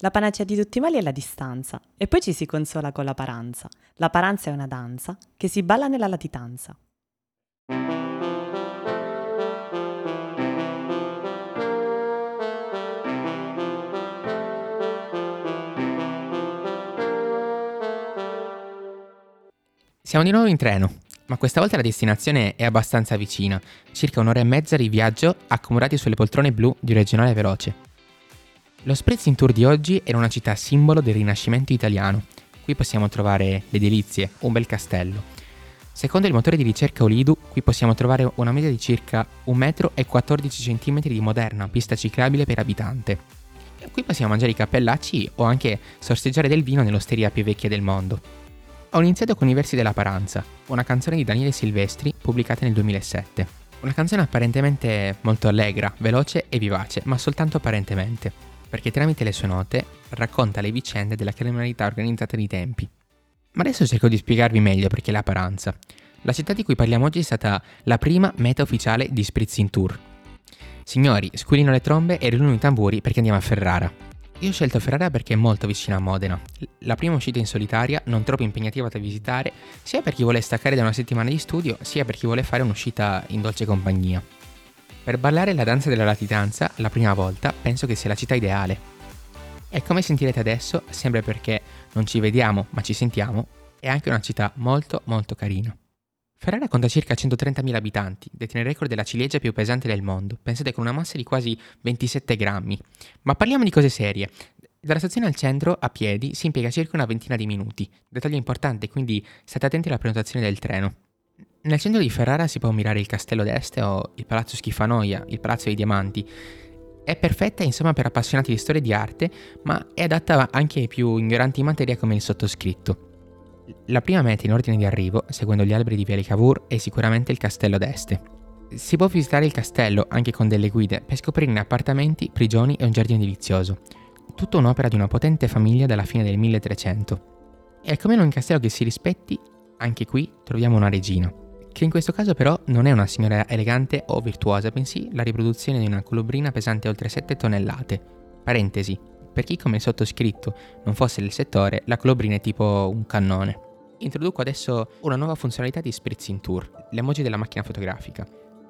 La panacea di tutti i mali è la distanza, e poi ci si consola con la paranza. La paranza è una danza che si balla nella latitanza. Siamo di nuovo in treno, ma questa volta la destinazione è abbastanza vicina, circa un'ora e mezza di viaggio accomodati sulle poltrone blu di un regionale veloce. Lo Sprezzin Tour di oggi è una città simbolo del rinascimento italiano. Qui possiamo trovare le delizie, un bel castello. Secondo il motore di ricerca Olidu, qui possiamo trovare una media di circa 1,14 m di moderna pista ciclabile per abitante. Qui possiamo mangiare i cappellacci o anche sorseggiare del vino nell'osteria più vecchia del mondo. Ho iniziato con I versi della Paranza, una canzone di Daniele Silvestri pubblicata nel 2007. Una canzone apparentemente molto allegra, veloce e vivace, ma soltanto apparentemente, perché tramite le sue note racconta le vicende della criminalità organizzata dei tempi. Ma adesso cerco di spiegarvi meglio perché la Paranza. La città di cui parliamo oggi è stata la prima meta ufficiale di Spritzing Tour. Signori, squillino le trombe e riluno i tamburi perché andiamo a Ferrara. Io ho scelto Ferrara perché è molto vicina a Modena. La prima uscita in solitaria, non troppo impegnativa da visitare, sia per chi vuole staccare da una settimana di studio, sia per chi vuole fare un'uscita in dolce compagnia. Per ballare la danza della latitanza, la prima volta, penso che sia la città ideale. E come sentirete adesso, sempre perché non ci vediamo ma ci sentiamo, è anche una città molto molto carina. Ferrara conta circa 130.000 abitanti, detiene il record della ciliegia più pesante del mondo, pensate con una massa di quasi 27 grammi. Ma parliamo di cose serie. Dalla stazione al centro, a piedi, si impiega circa una ventina di minuti. Dettaglio importante, quindi state attenti alla prenotazione del treno. Nel centro di Ferrara si può ammirare il Castello d'Este o il Palazzo Schifanoia, il Palazzo dei Diamanti. È perfetta insomma per appassionati di storia e di arte, ma è adatta anche ai più ignoranti in materia come il sottoscritto. La prima meta in ordine di arrivo, seguendo gli alberi di Viale Cavour, è sicuramente il Castello d'Este. Si può visitare il castello anche con delle guide per scoprirne appartamenti, prigioni e un giardino delizioso. Tutta un'opera di una potente famiglia dalla fine del 1300. E come in un castello che si rispetti, anche qui troviamo una regina, che in questo caso però non è una signora elegante o virtuosa, bensì la riproduzione di una colubrina pesante oltre 7 tonnellate. Parentesi, per chi come sottoscritto non fosse del settore, la colobrina è tipo un cannone. Introduco adesso una nuova funzionalità di Spritzing Tour, le emoji della macchina fotografica.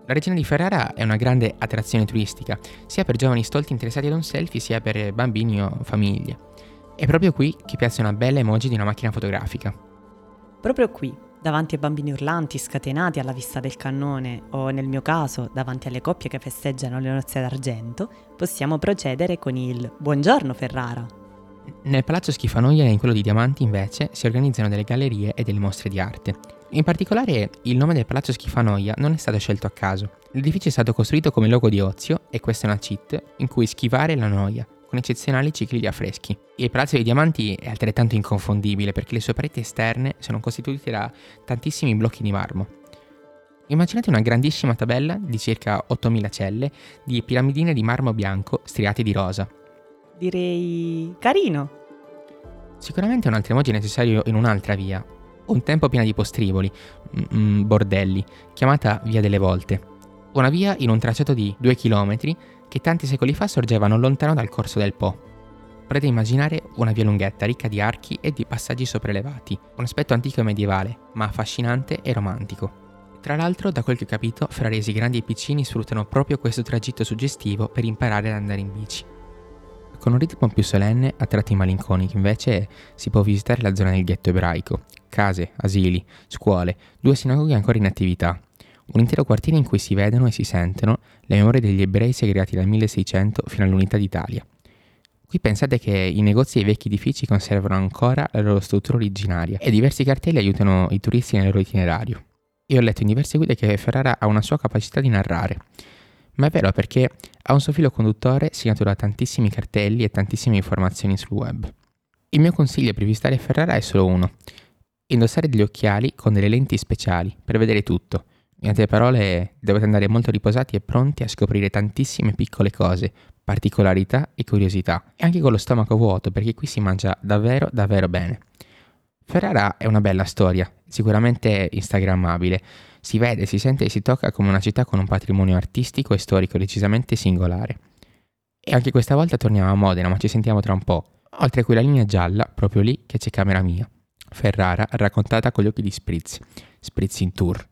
La regina di Ferrara è una grande attrazione turistica, sia per giovani stolti interessati ad un selfie, sia per bambini o famiglie. È proprio qui che piazza una bella emoji di una macchina fotografica. Proprio qui, davanti ai bambini urlanti scatenati alla vista del cannone o nel mio caso davanti alle coppie che festeggiano le nozze d'argento, possiamo procedere con il Buongiorno Ferrara. Nel palazzo Schifanoia e in quello di Diamanti invece si organizzano delle gallerie e delle mostre di arte. In particolare il nome del palazzo Schifanoia non è stato scelto a caso. L'edificio è stato costruito come luogo di ozio e questa è una cheat in cui schivare la noia, con eccezionali cicli di affreschi. Il Palazzo dei Diamanti è altrettanto inconfondibile perché le sue pareti esterne sono costituite da tantissimi blocchi di marmo. Immaginate una grandissima tabella di circa 8000 celle di piramidine di marmo bianco striate di rosa. Direi carino. Sicuramente un altro emoji è necessario in un'altra via, un tempo piena di postriboli, mm, mm, bordelli, chiamata Via delle Volte. Una via in un tracciato di 2 km che tanti secoli fa sorgeva non lontano dal corso del Po. Potete immaginare una via lunghetta ricca di archi e di passaggi sopraelevati, un aspetto antico e medievale, ma affascinante e romantico. Tra l'altro, da quel che ho capito, ferraresi grandi e piccini sfruttano proprio questo tragitto suggestivo per imparare ad andare in bici. Con un ritmo più solenne, a tratti malinconici, invece, si può visitare la zona del ghetto ebraico, case, asili, scuole, due sinagoghe ancora in attività, un intero quartiere in cui si vedono e si sentono le memorie degli ebrei segregati dal 1600 fino all'unità d'Italia. Qui pensate che i negozi e i vecchi edifici conservano ancora la loro struttura originaria e diversi cartelli aiutano i turisti nel loro itinerario. Io ho letto in diverse guide che Ferrara ha una sua capacità di narrare, ma è vero perché ha un suo filo conduttore segnato da tantissimi cartelli e tantissime informazioni sul web. Il mio consiglio per visitare Ferrara è solo uno. Indossare degli occhiali con delle lenti speciali per vedere tutto, in altre parole, dovete andare molto riposati e pronti a scoprire tantissime piccole cose, particolarità e curiosità, e anche con lo stomaco vuoto perché qui si mangia davvero davvero bene. Ferrara è una bella storia, sicuramente instagrammabile. Si vede, si sente e si tocca come una città con un patrimonio artistico e storico decisamente singolare. E anche questa volta torniamo a Modena, ma ci sentiamo tra un po'. oltre a quella linea gialla, proprio lì che c'è camera mia. Ferrara raccontata con gli occhi di Spritz. Spritz in tour.